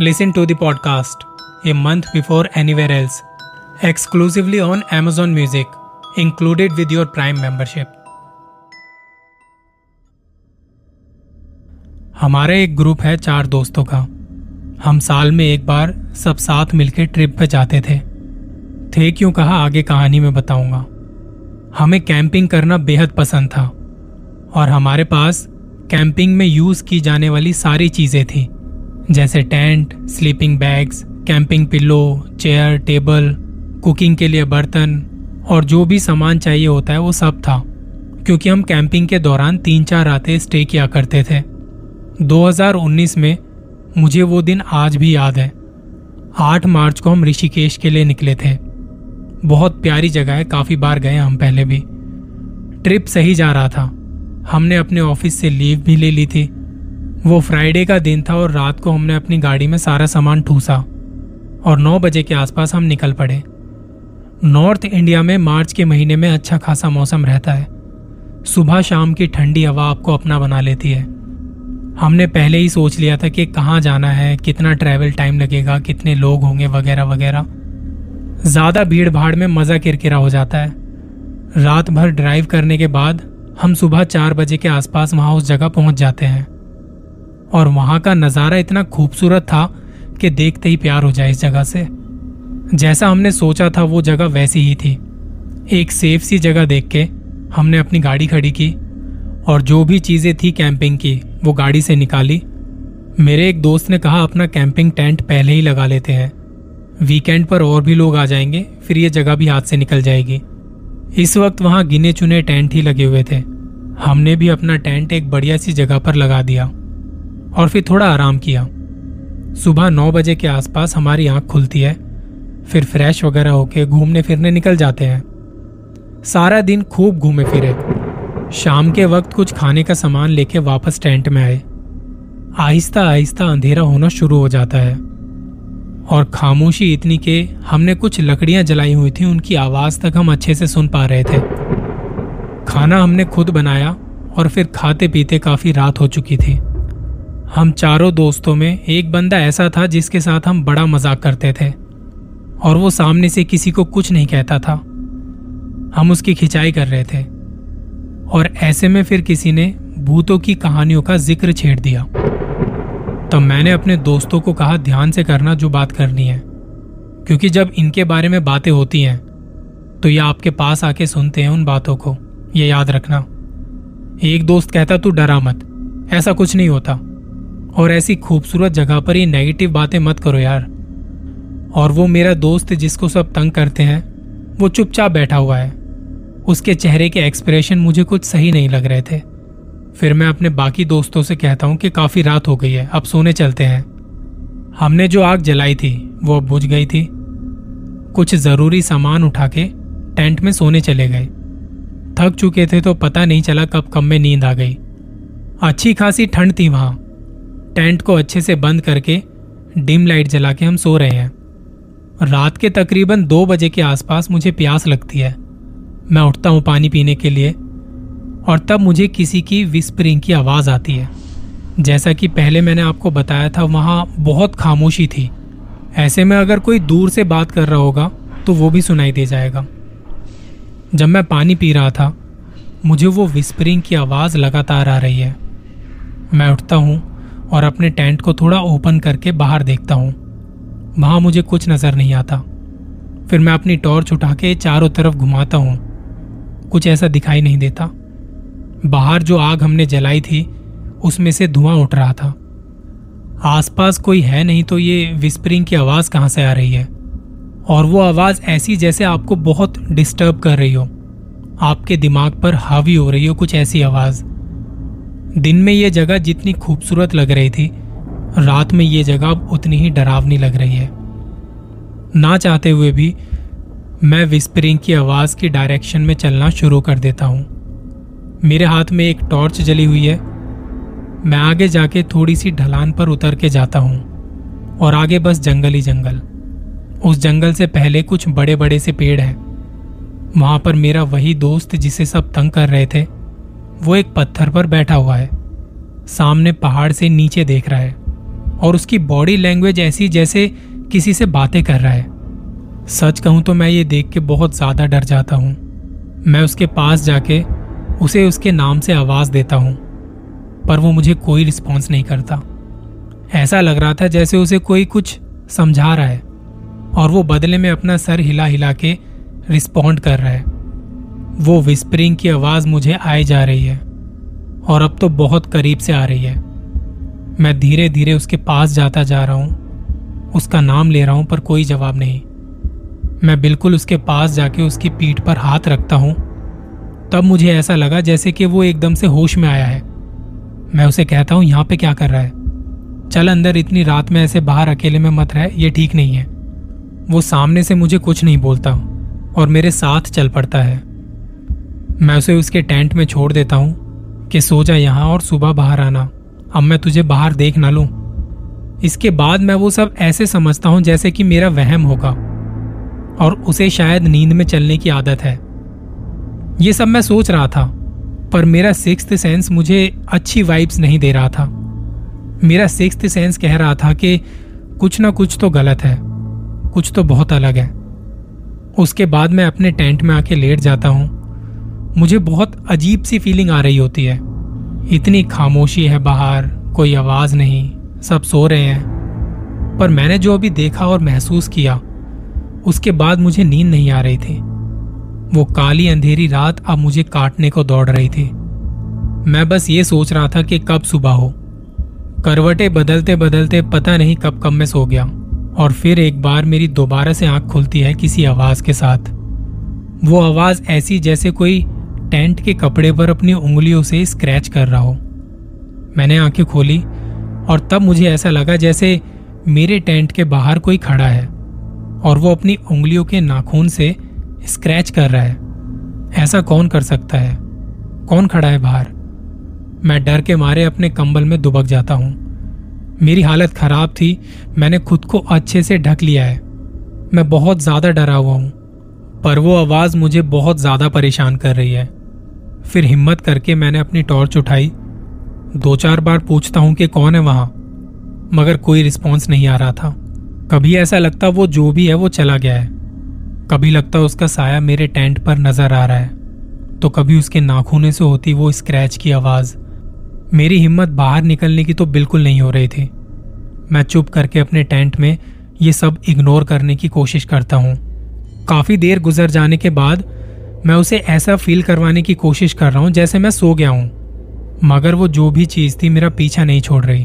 Listen to podcast a month before anywhere else exclusively on Amazon music included with your Prime membership हमारा एक group है चार दोस्तों का। हम साल में एक बार सब साथ मिलकर ट्रिप पर जाते थे। थे क्यों कहा आगे कहानी में बताऊँगा। हमें कैंपिंग करना बेहद पसंद था। और हमारे पास कैंपिंग में यूज़ की जाने वाली सारी चीज़ें थी। जैसे tent sleeping bags camping pillow chair table cooking के लिए बर्तन और जो भी सामान चाहिए होता है वो सब था। क्योंकि हम कैंपिंग के दौरान तीन चार रातें स्टे किया करते थे। 2019 में मुझे वो दिन आज भी याद है। 8 मार्च को हम ऋषिकेश के लिए निकले थे। बहुत प्यारी जगह है, काफ़ी बार गए हम पहले भी। ट्रिप सही जा रहा था। हमने अपने ऑफ़िस से लीव भी ले ली थी। वो फ्राइडे का दिन था और रात को हमने अपनी गाड़ी में सारा सामान ठूसा और 9 बजे के आसपास हम निकल पड़े। नॉर्थ इंडिया में मार्च के महीने में अच्छा खासा मौसम रहता है। सुबह शाम की ठंडी हवा आपको अपना बना लेती है। हमने पहले ही सोच लिया था कि कहाँ जाना है, कितना ट्रैवल टाइम लगेगा, कितने लोग होंगे वगैरह वगैरह। ज़्यादा भीड़ भाड़ में मज़ा किरकिरा हो जाता है। रात भर ड्राइव करने के बाद हम सुबह चार बजे के आसपास वहाँ उस जगह पहुँच जाते हैं। और वहाँ का नज़ारा इतना खूबसूरत था कि देखते ही प्यार हो जाए इस जगह से। जैसा हमने सोचा था वो जगह वैसी ही थी। एक सेफ़ सी जगह देख के हमने अपनी गाड़ी खड़ी की और जो भी चीज़ें थी कैंपिंग की, वो गाड़ी से निकाली। मेरे एक दोस्त ने कहा, अपना कैंपिंग टेंट पहले ही लगा लेते हैं। वीकेंड पर और भी लोग आ जाएँगे, फिर ये जगह भी हाथ से निकल जाएगी। इस वक्त वहाँ गिने चुने टेंट ही लगे हुए थे। हमने भी अपना टेंट एक बढ़िया सी जगह पर लगा दिया। और फिर थोड़ा आराम किया। सुबह नौ बजे के आसपास हमारी आँख खुलती है। फिर फ्रेश वगैरह होके घूमने फिरने निकल जाते हैं। सारा दिन खूब घूमे फिरे। शाम के वक्त कुछ खाने का सामान लेके वापस टेंट में आए। आहिस्ता आहिस्ता अंधेरा होना शुरू हो जाता है। और खामोशी इतनी के हमने कुछ लकड़ियाँ जलाई हुई थी, उनकी आवाज़ तक हम अच्छे से सुन पा रहे थे। खाना हमने खुद बनाया और फिर खाते पीते काफ़ी रात हो चुकी थी। हम चारों दोस्तों में एक बंदा ऐसा था जिसके साथ हम बड़ा मज़ाक करते थे, और वो सामने से किसी को कुछ नहीं कहता था। हम उसकी खिंचाई कर रहे थे, और ऐसे में फिर किसी ने भूतों की कहानियों का ज़िक्र छेड़ दिया। तब मैंने अपने दोस्तों को कहा, ध्यान से करना जो बात करनी है, क्योंकि जब इनके बारे में बातें होती हैं तो ये आपके पास आके सुनते हैं उन बातों को। ये याद रखना। एक दोस्त कहता, तू डरा मत, ऐसा कुछ नहीं होता। और ऐसी खूबसूरत जगह पर ये नेगेटिव बातें मत करो यार। और वो मेरा दोस्त जिसको सब तंग करते हैं, वो चुपचाप बैठा हुआ है। उसके चेहरे के एक्सप्रेशन मुझे कुछ सही नहीं लग रहे थे। फिर मैं अपने बाकी दोस्तों से कहता हूँ कि काफ़ी रात हो गई है, अब सोने चलते हैं। हमने जो आग जलाई थी, वो अब बुझ गई थी। कुछ ज़रूरी सामान उठा के टेंट में सोने चले गए। थक चुके थे तो पता नहीं चला कब कम में नींद आ गई। अच्छी खासी ठंड थी वहाँ। टेंट को अच्छे से बंद करके डिम लाइट जला के हम सो रहे हैं। रात के तकरीबन दो बजे के आसपास मुझे प्यास लगती है। मैं उठता हूँ पानी पीने के लिए और तब मुझे किसी की विस्परिंग की आवाज़ आती है। जैसा कि पहले मैंने आपको बताया था, वहाँ बहुत खामोशी थी। ऐसे में अगर कोई दूर से बात कर रहा होगा तो वो भी सुनाई दे जाएगा। जब मैं पानी पी रहा था, मुझे वो विस्परिंग की आवाज़ लगातार आ रही है। मैं उठता हूँ और अपने टेंट को थोड़ा ओपन करके बाहर देखता हूँ। वहाँ मुझे कुछ नज़र नहीं आता। फिर मैं अपनी टॉर्च उठा के चारों तरफ़ घुमाता हूँ। कुछ ऐसा दिखाई नहीं देता। बाहर जो आग हमने जलाई थी, उसमें से धुआँ उठ रहा था। आसपास कोई है नहीं तो ये विस्परिंग की आवाज़ कहाँ से आ रही है? और वो आवाज़ ऐसी जैसे आपको बहुत डिस्टर्ब कर रही हो। आपके दिमाग पर हावी हो रही हो कुछ ऐसी आवाज़। दिन में ये जगह जितनी खूबसूरत लग रही थी, रात में ये जगह अब उतनी ही डरावनी लग रही है। ना चाहते हुए भी मैं विस्परिंग की आवाज़ की डायरेक्शन में चलना शुरू कर देता हूँ। मेरे हाथ में एक टॉर्च जली हुई है। मैं आगे जाके थोड़ी सी ढलान पर उतर के जाता हूँ और आगे बस जंगल ही जंगल। उस जंगल से पहले कुछ बड़े बड़े से पेड़ हैं। वहाँ पर मेरा वही दोस्त जिसे सब तंग कर रहे थे वो एक पत्थर पर बैठा हुआ है। सामने पहाड़ से नीचे देख रहा है और उसकी बॉडी लैंग्वेज ऐसी जैसे किसी से बातें कर रहा है। सच कहूँ तो मैं ये देख के बहुत ज़्यादा डर जाता हूँ। मैं उसके पास जाके उसे उसके नाम से आवाज़ देता हूँ, पर वो मुझे कोई रिस्पॉन्स नहीं करता। ऐसा लग रहा था जैसे उसे कोई कुछ समझा रहा है और वो बदले में अपना सर हिला हिला के रिस्पॉन्ड कर रहा है। वो विस्परिंग की आवाज़ मुझे आए जा रही है और अब तो बहुत करीब से आ रही है। मैं धीरे धीरे उसके पास जाता जा रहा हूँ। उसका नाम ले रहा हूँ पर कोई जवाब नहीं। मैं बिल्कुल उसके पास जाके उसकी पीठ पर हाथ रखता हूँ। तब मुझे ऐसा लगा जैसे कि वो एकदम से होश में आया है। मैं उसे कहता हूँ, यहाँ पे क्या कर रहा है? चल अंदर, इतनी रात में ऐसे बाहर अकेले में मत रहे, ये ठीक नहीं है। वो सामने से मुझे कुछ नहीं बोलता और मेरे साथ चल पड़ता है। मैं उसे उसके टेंट में छोड़ देता हूँ कि सो जा यहाँ और सुबह बाहर आना। अब मैं तुझे बाहर देख ना लूँ। इसके बाद मैं वो सब ऐसे समझता हूँ जैसे कि मेरा वहम होगा, और उसे शायद नींद में चलने की आदत है। ये सब मैं सोच रहा था, पर मेरा सिक्स सेंस मुझे अच्छी वाइब्स नहीं दे रहा था। मेरा सिक्स सेंस कह रहा था कि कुछ ना कुछ तो गलत है, कुछ तो बहुत अलग है। उसके बाद मैं अपने टेंट में आके लेट जाता हूँ मुझे बहुत अजीब सी फीलिंग आ रही होती है। इतनी खामोशी है बाहर, कोई आवाज़ नहीं, सब सो रहे हैं। पर मैंने जो अभी देखा और महसूस किया, उसके बाद मुझे नींद नहीं आ रही थी। वो काली अंधेरी रात अब मुझे काटने को दौड़ रही थी। मैं बस ये सोच रहा था कि कब सुबह हो। करवटे बदलते बदलते पता नहीं कब कब मैं सो गया, और फिर एक बार मेरी दोबारा से आँख खुलती है किसी आवाज़ के साथ। वो आवाज़ ऐसी जैसे कोई टेंट के कपड़े पर अपनी उंगलियों से स्क्रैच कर रहा हो। मैंने आँखें खोली और तब मुझे ऐसा लगा जैसे मेरे टेंट के बाहर कोई खड़ा है और वो अपनी उंगलियों के नाखून से स्क्रैच कर रहा है। ऐसा कौन कर सकता है? कौन खड़ा है बाहर? मैं डर के मारे अपने कंबल में दुबक जाता हूँ। मेरी हालत खराब थी, मैंने खुद को अच्छे से ढक लिया है। मैं बहुत ज़्यादा डरा हुआ हूँ, पर वो आवाज़ मुझे बहुत ज़्यादा परेशान कर रही है। फिर हिम्मत करके मैंने अपनी टॉर्च उठाई। दो चार बार पूछता हूँ कि कौन है वहाँ, मगर कोई रिस्पॉन्स नहीं आ रहा था। कभी ऐसा लगता वो जो भी है वो चला गया है। कभी लगता उसका साया मेरे टेंट पर नज़र आ रहा है। तो कभी उसके नाखूने से होती वो स्क्रैच की आवाज़। मेरी हिम्मत बाहर निकलने की तो बिल्कुल नहीं हो रही थी। मैं चुप करके अपने टेंट में ये सब इग्नोर करने की कोशिश करता हूँ। काफ़ी देर गुजर जाने के बाद मैं उसे ऐसा फील करवाने की कोशिश कर रहा हूँ जैसे मैं सो गया हूँ। मगर वो जो भी चीज़ थी, मेरा पीछा नहीं छोड़ रही।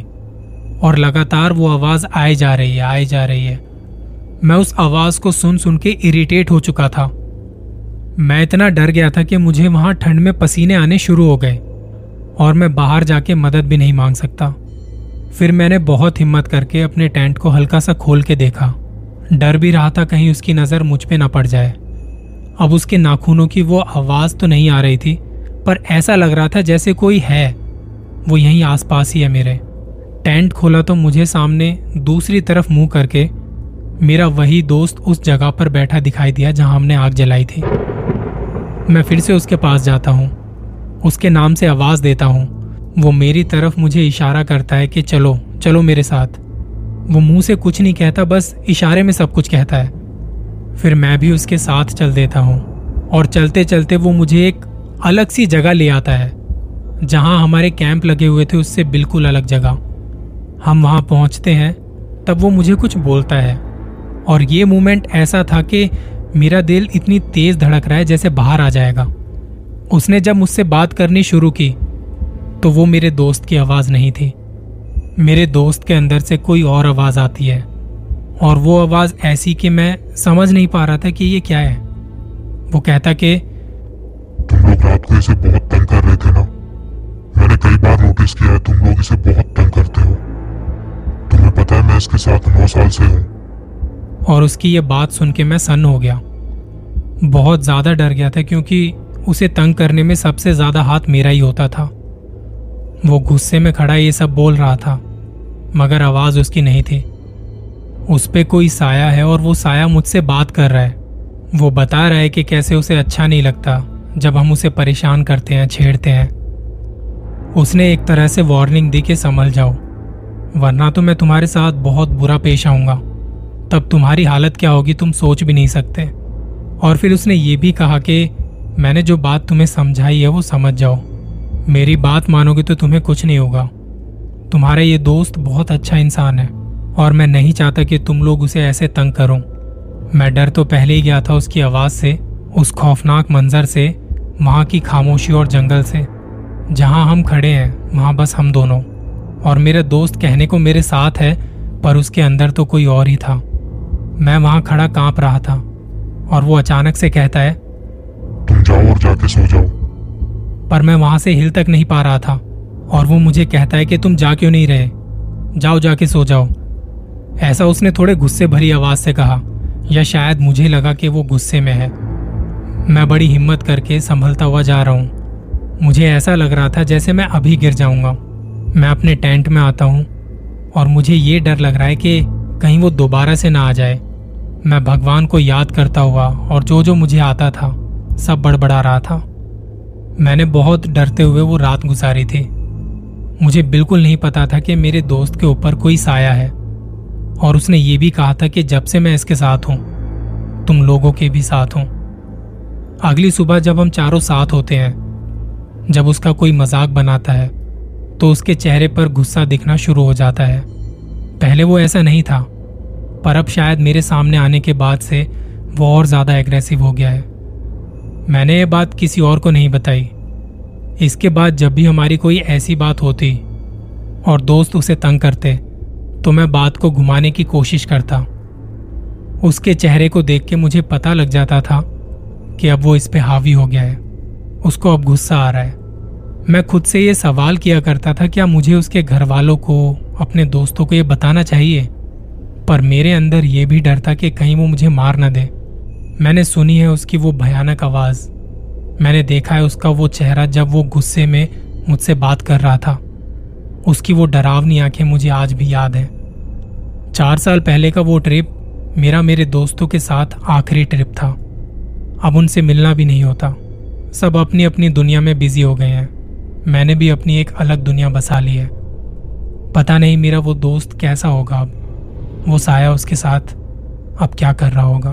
और लगातार वो आवाज़ आए जा रही है, आए जा रही है। मैं उस आवाज़ को सुन सुन के इरिटेट हो चुका था। मैं इतना डर गया था कि मुझे वहाँ ठंड में पसीने आने शुरू हो गए और मैं बाहर जाके मदद भी नहीं मांग सकता। फिर मैंने बहुत हिम्मत करके अपने टेंट को हल्का सा खोल के देखा। डर भी रहा था कहीं उसकी नज़र मुझ पे ना पड़ जाए। अब उसके नाखूनों की वो आवाज़ तो नहीं आ रही थी, पर ऐसा लग रहा था जैसे कोई है। वो यहीं आसपास ही है मेरे। टेंट खोला तो मुझे सामने दूसरी तरफ़ मुँह करके मेरा वही दोस्त उस जगह पर बैठा दिखाई दिया जहाँ हमने आग जलाई थी। मैं फिर से उसके पास जाता हूँ। उसके नाम से आवाज़ देता हूँ। वो मेरी तरफ़ मुझे इशारा करता है कि चलो चलो मेरे साथ। वो मुँह से कुछ नहीं कहता, बस इशारे में सब कुछ कहता है। फिर मैं भी उसके साथ चल देता हूँ। और चलते चलते वो मुझे एक अलग सी जगह ले आता है, जहाँ हमारे कैंप लगे हुए थे उससे बिल्कुल अलग जगह। हम वहाँ पहुँचते हैं, तब वो मुझे कुछ बोलता है। और ये मोमेंट ऐसा था कि मेरा दिल इतनी तेज धड़क रहा है जैसे बाहर आ जाएगा। उसने जब मुझसे बात करनी शुरू की तो वो मेरे दोस्त की आवाज़ नहीं थी। मेरे दोस्त के अंदर से कोई और आवाज़ आती है। और वो आवाज़ ऐसी कि मैं समझ नहीं पा रहा था कि ये क्या है। वो कहता कि तुम लोग रात को इसे बहुत तंग कर रहे थे ना? मैंने कई बार नोटिस किया है तुम लोग इसे बहुत तंग करते हो। तुम्हें पता है मैं इसके साथ नौ साल से हूँ। और उसकी ये बात सुन के मैं सन्न हो गया। बहुत ज़्यादा डर गया था क्योंकि उसे तंग करने में सबसे ज़्यादा हाथ मेरा ही होता था। वो गुस्से में खड़ा ये सब बोल रहा था मगर आवाज़ उसकी नहीं थी। उस पर कोई साया है और वो साया मुझसे बात कर रहा है। वो बता रहा है कि कैसे उसे अच्छा नहीं लगता, जब हम उसे परेशान करते हैं, छेड़ते हैं। उसने एक तरह से वार्निंग दी कि संभल जाओ, वरना तो मैं तुम्हारे साथ बहुत बुरा पेश आऊँगा। तब तुम्हारी हालत क्या होगी तुम सोच भी नहीं सकते। और फिर उसने ये भी कहा कि मैंने जो बात तुम्हें समझाई है वो समझ जाओ। मेरी बात मानोगे तो तुम्हें कुछ नहीं होगा। तुम्हारा ये दोस्त बहुत अच्छा इंसान है। और मैं नहीं चाहता कि तुम लोग उसे ऐसे तंग करो। मैं डर तो पहले ही गया था उसकी आवाज़ से उस खौफनाक मंजर से वहाँ की खामोशी और जंगल से। जहाँ हम खड़े हैं वहाँ बस हम दोनों। और मेरे दोस्त कहने को मेरे साथ है पर उसके अंदर तो कोई और ही था। मैं वहाँ खड़ा काँप रहा था और वो अचानक से कहता है तुम जाओ और जाके सो जाओ। पर मैं वहाँ से हिल तक नहीं पा रहा था और वो मुझे कहता है कि तुम जा क्यों नहीं रहे? जाओ जाके सो जाओ। ऐसा उसने थोड़े गुस्से भरी आवाज़ से कहा, या शायद मुझे लगा कि वो गुस्से में है। मैं बड़ी हिम्मत करके संभलता हुआ जा रहा हूँ। मुझे ऐसा लग रहा था जैसे मैं अभी गिर जाऊँगा। मैं अपने टेंट में आता हूँ और मुझे ये डर लग रहा है कि कहीं वो दोबारा से ना आ जाए। मैं भगवान को याद करता हुआ और जो जो मुझे आता था, सब बड़बड़ा रहा था। मैंने बहुत डरते हुए वो रात गुजारी थी। मुझे बिल्कुल नहीं पता था कि मेरे दोस्त के ऊपर कोई साया है। और उसने ये भी कहा था कि जब से मैं इसके साथ हूँ, तुम लोगों के भी साथ हूँ। अगली सुबह जब हम चारों साथ होते हैं, जब उसका कोई मज़ाक बनाता है तो उसके चेहरे पर गुस्सा दिखना शुरू हो जाता है। पहले वो ऐसा नहीं था, पर अब शायद मेरे सामने आने के बाद से वो और ज़्यादा एग्रेसिव हो गया है। मैंने ये बात किसी और को नहीं बताई। इसके बाद जब भी हमारी कोई ऐसी बात होती और दोस्त उसे तंग करते तो मैं बात को घुमाने की कोशिश करता। उसके चेहरे को देख के मुझे पता लग जाता था कि अब वो इस पे हावी हो गया है। उसको अब गुस्सा आ रहा है। मैं खुद से ये सवाल किया करता था, क्या मुझे उसके घर वालों को, अपने दोस्तों को ये बताना चाहिए? पर मेरे अंदर ये भी डर था कि कहीं वो मुझे मार न दे। मैंने सुनी है उसकी वो भयानक आवाज़। मैंने देखा है उसका वो चेहरा जब वो गुस्से में मुझसे बात कर रहा था। उसकी वो डरावनी आँखें मुझे आज भी याद हैं। चार साल पहले का वो ट्रिप मेरा मेरे दोस्तों के साथ आखिरी ट्रिप था। अब उनसे मिलना भी नहीं होता। सब अपनी अपनी दुनिया में बिज़ी हो गए हैं। मैंने भी अपनी एक अलग दुनिया बसा ली है। पता नहीं मेरा वो दोस्त कैसा होगा अब। वो साया उसके साथ अब क्या कर रहा होगा।